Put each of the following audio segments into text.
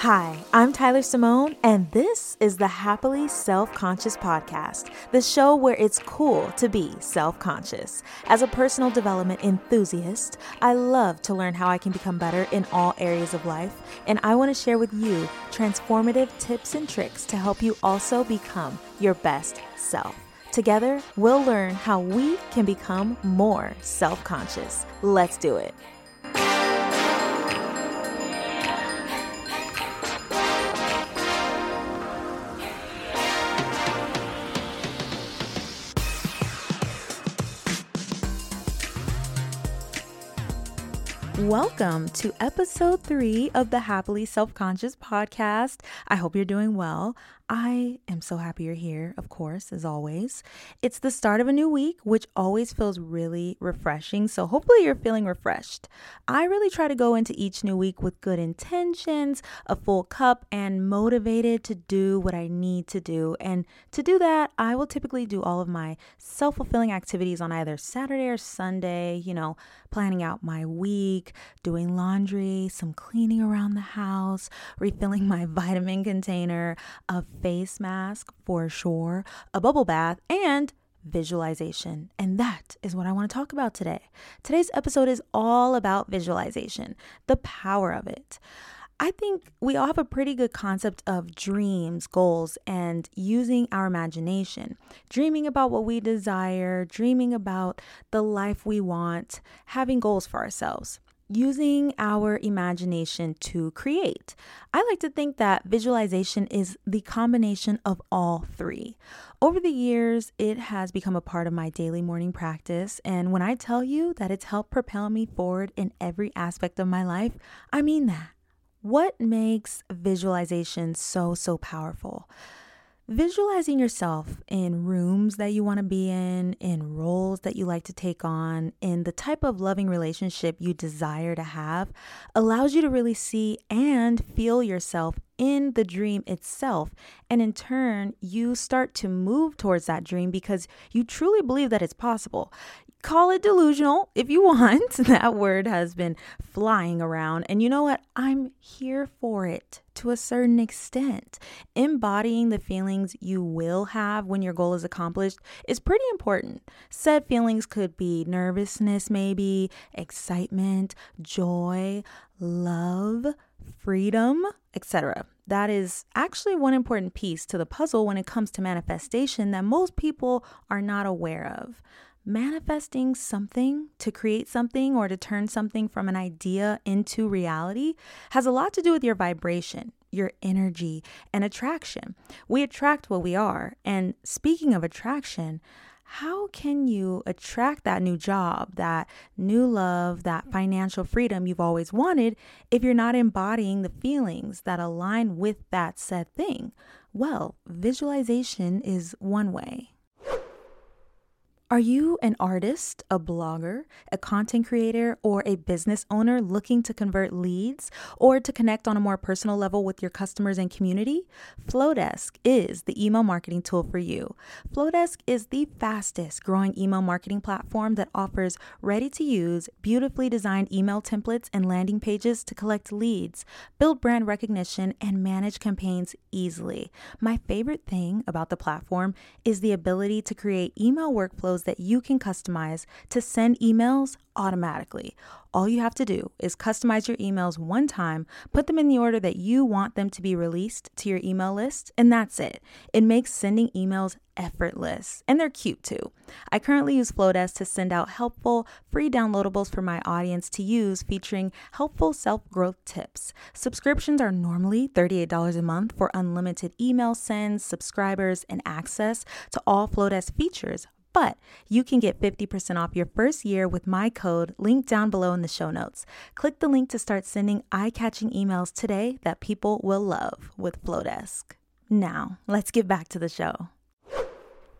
Hi, I'm Tyler Simone, and this is the Happily Self Conscious Podcast, the show where it's cool to be self conscious. As a personal development enthusiast, I love to learn how I can become better in all areas of life, and I want to share with you transformative tips and tricks to help you also become your best self. Together, we'll learn how we can become more self conscious. Let's do it. Welcome to episode three of the Happily Self Conscious podcast. I hope you're doing well. I am so happy you're here, of course, as always. It's the start of a new week, which always feels really refreshing. So, hopefully, you're feeling refreshed. I really try to go into each new week with good intentions, a full cup, and motivated to do what I need to do. And to do that, I will typically do all of my self fulfilling activities on either Saturday or Sunday, you know, planning out my week, doing laundry, some cleaning around the house, refilling my vitamin container, a face mask for sure, a bubble bath, and visualization. And that is what I want to talk about today. Today's episode is all about visualization, the power of it. I think we all have a pretty good concept of dreams, goals, and using our imagination. Dreaming about what we desire, dreaming about the life we want, having goals for ourselves using our imagination to create. I like to think that visualization is the combination of all three. Over the years, it has become a part of my daily morning practice. And when I tell you that it's helped propel me forward in every aspect of my life, I mean that. What makes visualization so, so powerful? Visualizing yourself in rooms that you want to be in, in roles that you like to take on, in the type of loving relationship you desire to have, allows you to really see and feel yourself in the dream itself. And in turn, you start to move towards that dream because you truly believe that it's possible call it delusional if you want. That word has been flying around. And you know what? I'm here for it to a certain extent. Embodying the feelings you will have when your goal is accomplished is pretty important. Said feelings could be nervousness, maybe, excitement, joy, love, freedom, etc. That is actually one important piece to the puzzle when it comes to manifestation that most people are not aware of manifesting something to create something or to turn something from an idea into reality has a lot to do with your vibration, your energy, and attraction. We attract what we are. And speaking of attraction, how can you attract that new job, that new love, that financial freedom you've always wanted if you're not embodying the feelings that align with that said thing? Well, visualization is one way. Are you an artist, a blogger, a content creator, or a business owner looking to convert leads or to connect on a more personal level with your customers and community? Flodesk is the email marketing tool for you. Flodesk is the fastest growing email marketing platform that offers ready to use, beautifully designed email templates and landing pages to collect leads, build brand recognition, and manage campaigns easily. My favorite thing about the platform is the ability to create email workflows that you can customize to send emails automatically. All you have to do is customize your emails one time, put them in the order that you want them to be released to your email list, and that's it. It makes sending emails effortless, and they're cute too. I currently use Flodesk to send out helpful, free downloadables for my audience to use featuring helpful self growth tips. Subscriptions are normally $38 a month for unlimited email sends, subscribers, and access to all Flodesk features but you can get 50% off your first year with my code linked down below in the show notes. Click the link to start sending eye catching emails today that people will love with Flodesk. Now, let's get back to the show.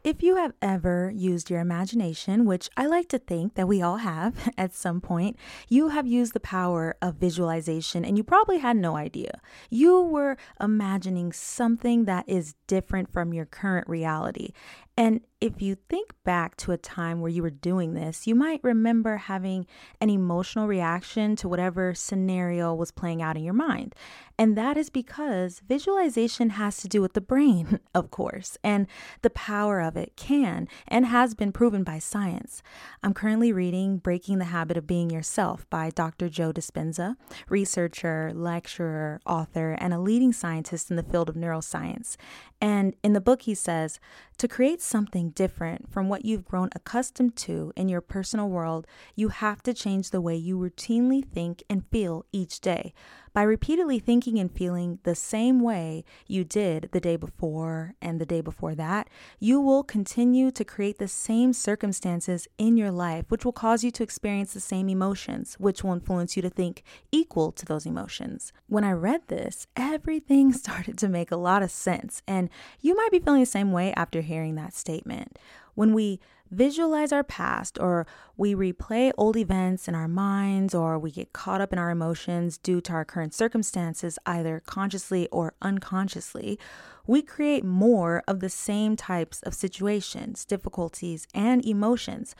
If you have ever used your imagination, which I like to think that we all have at some point, you have used the power of visualization and you probably had no idea. You were imagining something that is different from your current reality. And if you think back to a time where you were doing this, you might remember having an emotional reaction to whatever scenario was playing out in your mind. And that is because visualization has to do with the brain, of course, and the power of it can and has been proven by science. I'm currently reading Breaking the Habit of Being Yourself by Dr. Joe Dispenza, researcher, lecturer, author, and a leading scientist in the field of neuroscience. And in the book, he says to create something different from what you've grown accustomed to in your personal world, you have to change the way you routinely think and feel each day. By repeatedly thinking and feeling the same way you did the day before and the day before that, you will continue to create the same circumstances in your life, which will cause you to experience the same emotions, which will influence you to think equal to those emotions. When I read this, everything started to make a lot of sense, and you might be feeling the same way after hearing that statement. When we visualize our past or we replay old events in our minds or we get caught up in our emotions due to our current circumstances, either consciously or unconsciously, we create more of the same types of situations, difficulties, and emotions.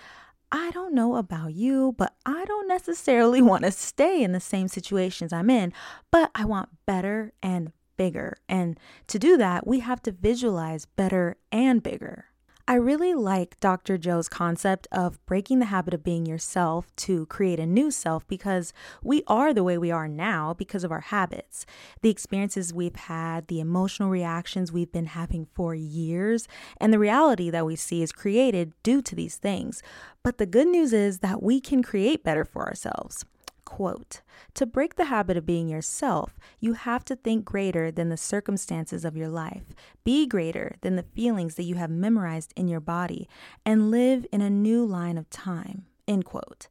I don't know about you, but I don't necessarily want to stay in the same situations I'm in, but I want better and bigger. And to do that, we have to visualize better and bigger. I really like Dr. Joe's concept of breaking the habit of being yourself to create a new self because we are the way we are now because of our habits, the experiences we've had, the emotional reactions we've been having for years, and the reality that we see is created due to these things. But the good news is that we can create better for ourselves. Quote To break the habit of being yourself, you have to think greater than the circumstances of your life, be greater than the feelings that you have memorized in your body, and live in a new line of time. End quote.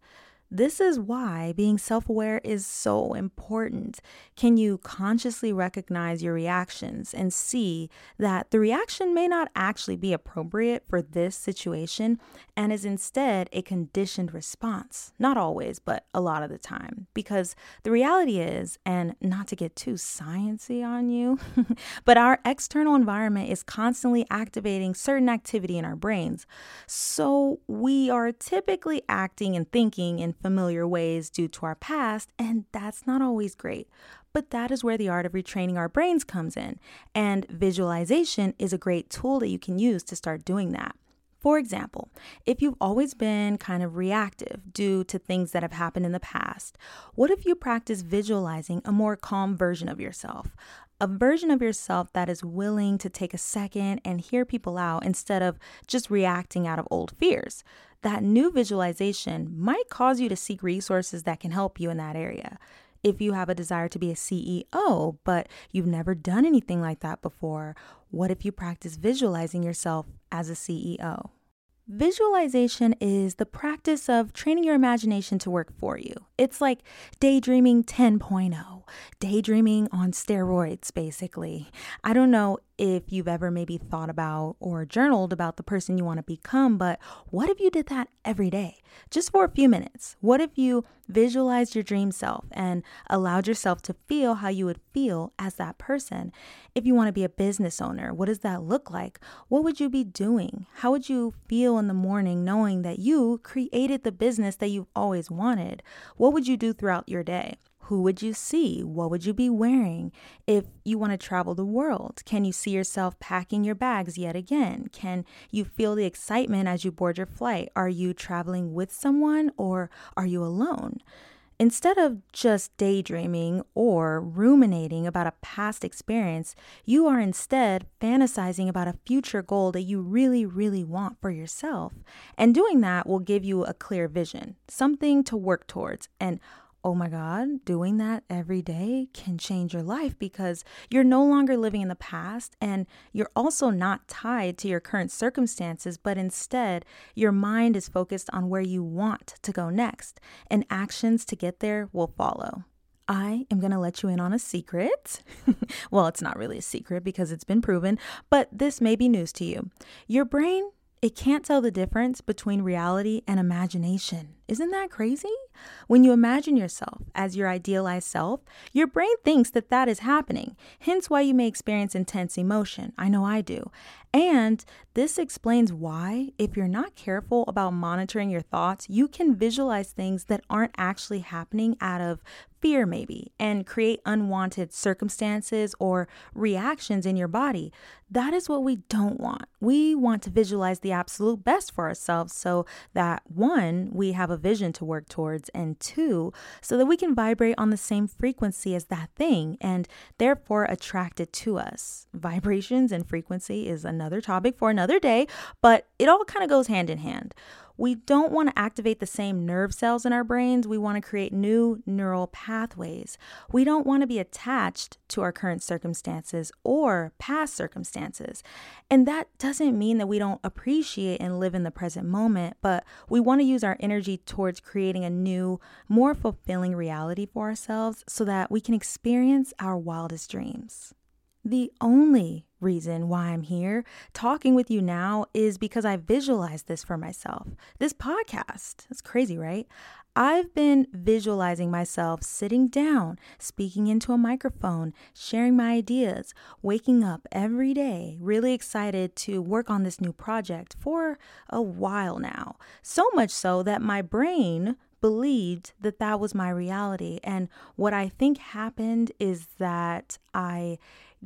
This is why being self aware is so important. Can you consciously recognize your reactions and see that the reaction may not actually be appropriate for this situation and is instead a conditioned response? Not always, but a lot of the time. Because the reality is, and not to get too sciency on you, but our external environment is constantly activating certain activity in our brains. So we are typically acting and thinking in familiar ways due to our past, and that's not always great. But that is where the art of retraining our brains comes in, and visualization is a great tool that you can use to start doing that. For example, if you've always been kind of reactive due to things that have happened in the past, what if you practice visualizing a more calm version of yourself? A version of yourself that is willing to take a second and hear people out instead of just reacting out of old fears that new visualization might cause you to seek resources that can help you in that area. If you have a desire to be a CEO, but you've never done anything like that before, what if you practice visualizing yourself as a CEO? Visualization is the practice of training your imagination to work for you. It's like daydreaming 10.0, daydreaming on steroids, basically. I don't know if you've ever maybe thought about or journaled about the person you want to become, but what if you did that every day, just for a few minutes? What if you visualized your dream self and allowed yourself to feel how you would feel as that person? If you want to be a business owner, what does that look like? What would you be doing? How would you feel in the morning knowing that you created the business that you've always wanted? What would you do throughout your day? Who would you see? What would you be wearing? If you want to travel the world, can you see yourself packing your bags yet again? Can you feel the excitement as you board your flight? Are you traveling with someone or are you alone? Instead of just daydreaming or ruminating about a past experience, you are instead fantasizing about a future goal that you really, really want for yourself. And doing that will give you a clear vision, something to work towards, and oh my God, doing that every day can change your life because you're no longer living in the past and you're also not tied to your current circumstances, but instead your mind is focused on where you want to go next, and actions to get there will follow. I am going to let you in on a secret. well, it's not really a secret because it's been proven, but this may be news to you. Your brain, it can't tell the difference between reality and imagination. Isn't that crazy? When you imagine yourself as your idealized self, your brain thinks that that is happening, hence why you may experience intense emotion. I know I do. And this explains why, if you're not careful about monitoring your thoughts, you can visualize things that aren't actually happening out of fear, maybe, and create unwanted circumstances or reactions in your body. That is what we don't want. We want to visualize the absolute best for ourselves so that one, we have a vision to work towards, and two, so that we can vibrate on the same frequency as that thing and therefore attract it to us. Vibrations and frequency is another topic for another day, but it all kind of goes hand in hand. We don't want to activate the same nerve cells in our brains. We want to create new neural pathways. We don't want to be attached to our current circumstances or past circumstances. And that doesn't mean that we don't appreciate and live in the present moment, but we want to use our energy towards creating a new, more fulfilling reality for ourselves so that we can experience our wildest dreams. The only reason why I'm here talking with you now is because I visualized this for myself. This podcast, it's crazy, right? I've been visualizing myself sitting down, speaking into a microphone, sharing my ideas, waking up every day, really excited to work on this new project for a while now. So much so that my brain believed that that was my reality. And what I think happened is that I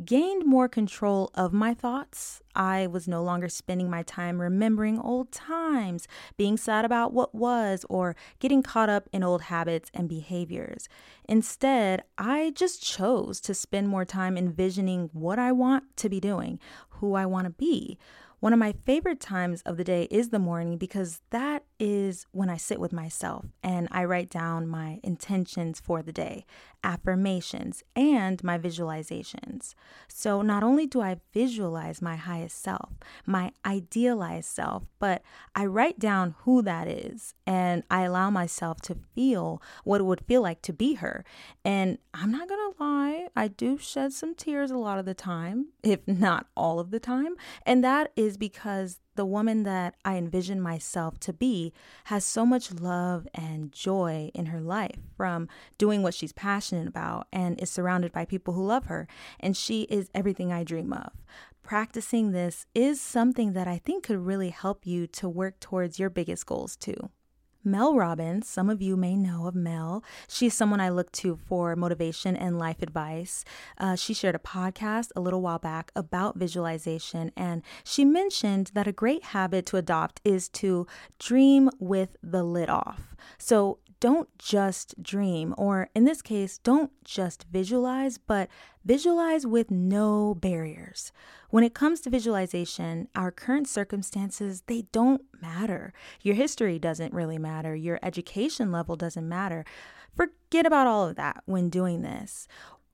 gained more control of my thoughts. I was no longer spending my time remembering old times, being sad about what was, or getting caught up in old habits and behaviors. Instead, I just chose to spend more time envisioning what I want to be doing, who I want to be, one of my favorite times of the day is the morning because that is when I sit with myself and I write down my intentions for the day, affirmations, and my visualizations. So not only do I visualize my highest self, my idealized self, but I write down who that is and I allow myself to feel what it would feel like to be her. And I'm not gonna lie, I do shed some tears a lot of the time, if not all of the time. And that is because the woman that I envision myself to be has so much love and joy in her life from doing what she's passionate about and is surrounded by people who love her. And she is everything I dream of. Practicing this is something that I think could really help you to work towards your biggest goals too. Mel Robbins, some of you may know of Mel. She's someone I look to for motivation and life advice. Uh, she shared a podcast a little while back about visualization, and she mentioned that a great habit to adopt is to dream with the lid off. So don't just dream, or in this case, don't just visualize, but visualize with no barriers. When it comes to visualization, our current circumstances, they don't matter. Your history doesn't really matter. Your education level doesn't matter. Forget about all of that when doing this.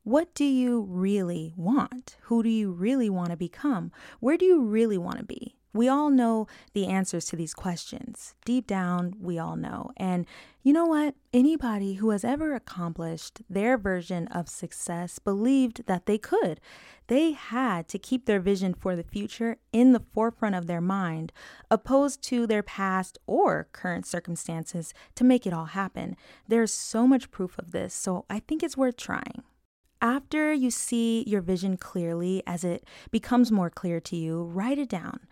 What do you really want? Who do you really want to become? Where do you really want to be? We all know the answers to these questions. Deep down, we all know. And you know what? Anybody who has ever accomplished their version of success believed that they could. They had to keep their vision for the future in the forefront of their mind, opposed to their past or current circumstances to make it all happen. There's so much proof of this, so I think it's worth trying. After you see your vision clearly, as it becomes more clear to you, write it down.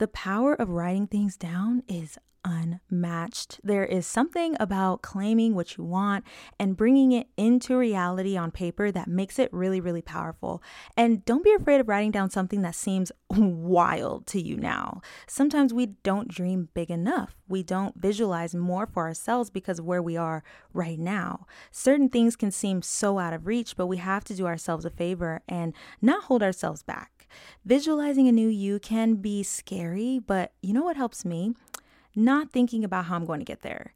The power of writing things down is unmatched. There is something about claiming what you want and bringing it into reality on paper that makes it really, really powerful. And don't be afraid of writing down something that seems wild to you now. Sometimes we don't dream big enough. We don't visualize more for ourselves because of where we are right now. Certain things can seem so out of reach, but we have to do ourselves a favor and not hold ourselves back. Visualizing a new you can be scary, but you know what helps me? not thinking about how I'm going to get there.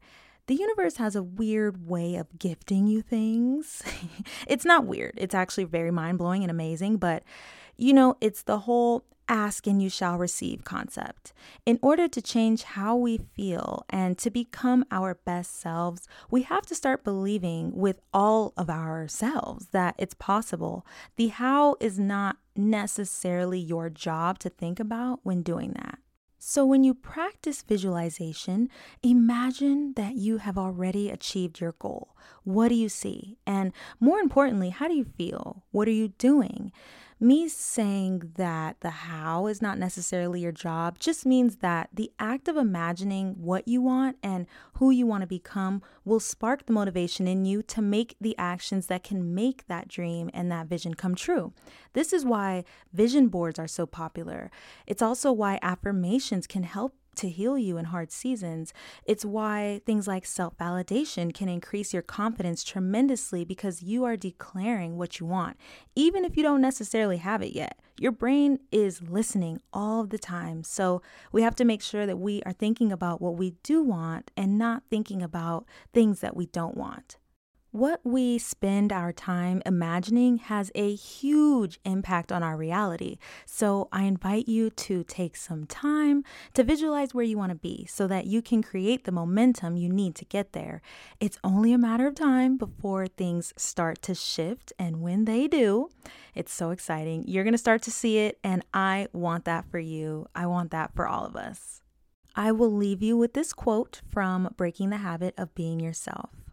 The universe has a weird way of gifting you things. it's not weird, it's actually very mind blowing and amazing, but you know, it's the whole ask and you shall receive concept. In order to change how we feel and to become our best selves, we have to start believing with all of ourselves that it's possible. The how is not necessarily your job to think about when doing that. So, when you practice visualization, imagine that you have already achieved your goal. What do you see? And more importantly, how do you feel? What are you doing? Me saying that the how is not necessarily your job just means that the act of imagining what you want and who you want to become will spark the motivation in you to make the actions that can make that dream and that vision come true. This is why vision boards are so popular. It's also why affirmations can help to heal you in hard seasons. It's why things like self validation can increase your confidence tremendously because you are declaring what you want, even if you don't necessarily have it yet. Your brain is listening all the time. So we have to make sure that we are thinking about what we do want and not thinking about things that we don't want. What we spend our time imagining has a huge impact on our reality. So, I invite you to take some time to visualize where you want to be so that you can create the momentum you need to get there. It's only a matter of time before things start to shift. And when they do, it's so exciting. You're going to start to see it. And I want that for you. I want that for all of us. I will leave you with this quote from Breaking the Habit of Being Yourself.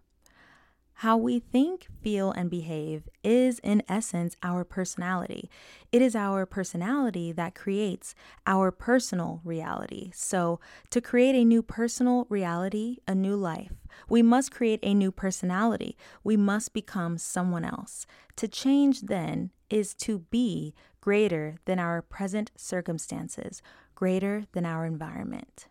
How we think, feel, and behave is, in essence, our personality. It is our personality that creates our personal reality. So, to create a new personal reality, a new life, we must create a new personality. We must become someone else. To change, then, is to be greater than our present circumstances, greater than our environment.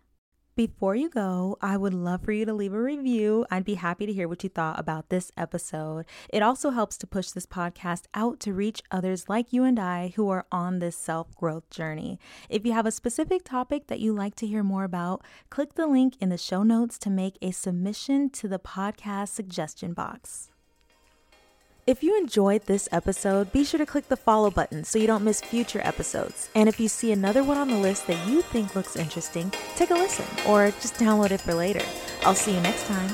Before you go, I would love for you to leave a review. I'd be happy to hear what you thought about this episode. It also helps to push this podcast out to reach others like you and I who are on this self growth journey. If you have a specific topic that you'd like to hear more about, click the link in the show notes to make a submission to the podcast suggestion box. If you enjoyed this episode, be sure to click the follow button so you don't miss future episodes. And if you see another one on the list that you think looks interesting, take a listen or just download it for later. I'll see you next time.